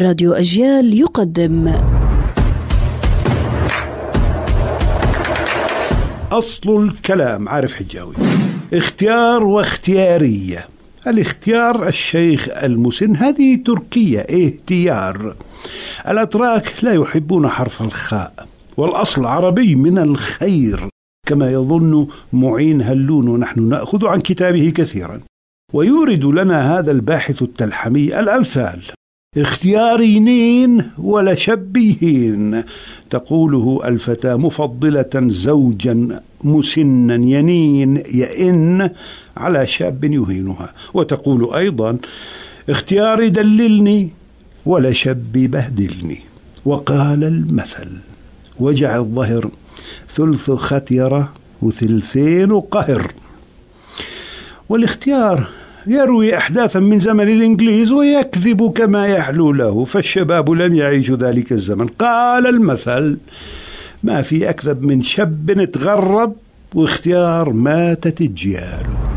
راديو أجيال يقدم. أصل الكلام عارف حجاوي؟ اختيار واختيارية. الاختيار الشيخ المسن هذه تركية اهتيار. الأتراك لا يحبون حرف الخاء والأصل عربي من الخير. كما يظن معين هلون ونحن نأخذ عن كتابه كثيرا. ويورد لنا هذا الباحث التلحمي الأمثال. اختيارينين ولشبيهين تقوله الفتاة مفضلة زوجا مسنا ينين يئن على شاب يهينها. وتقول أيضا اختياري دللني ولشبي بهدلني. وقال المثل وجع الظهر ثلث ختيرة وثلثين قهر. والاختيار يروي أحداثا من زمن الإنجليز ويكذب كما يحلو له فالشباب لم يعيشوا ذلك الزمن. قال المثل ما في أكذب من شاب تغرب واختيار ماتت الجيال.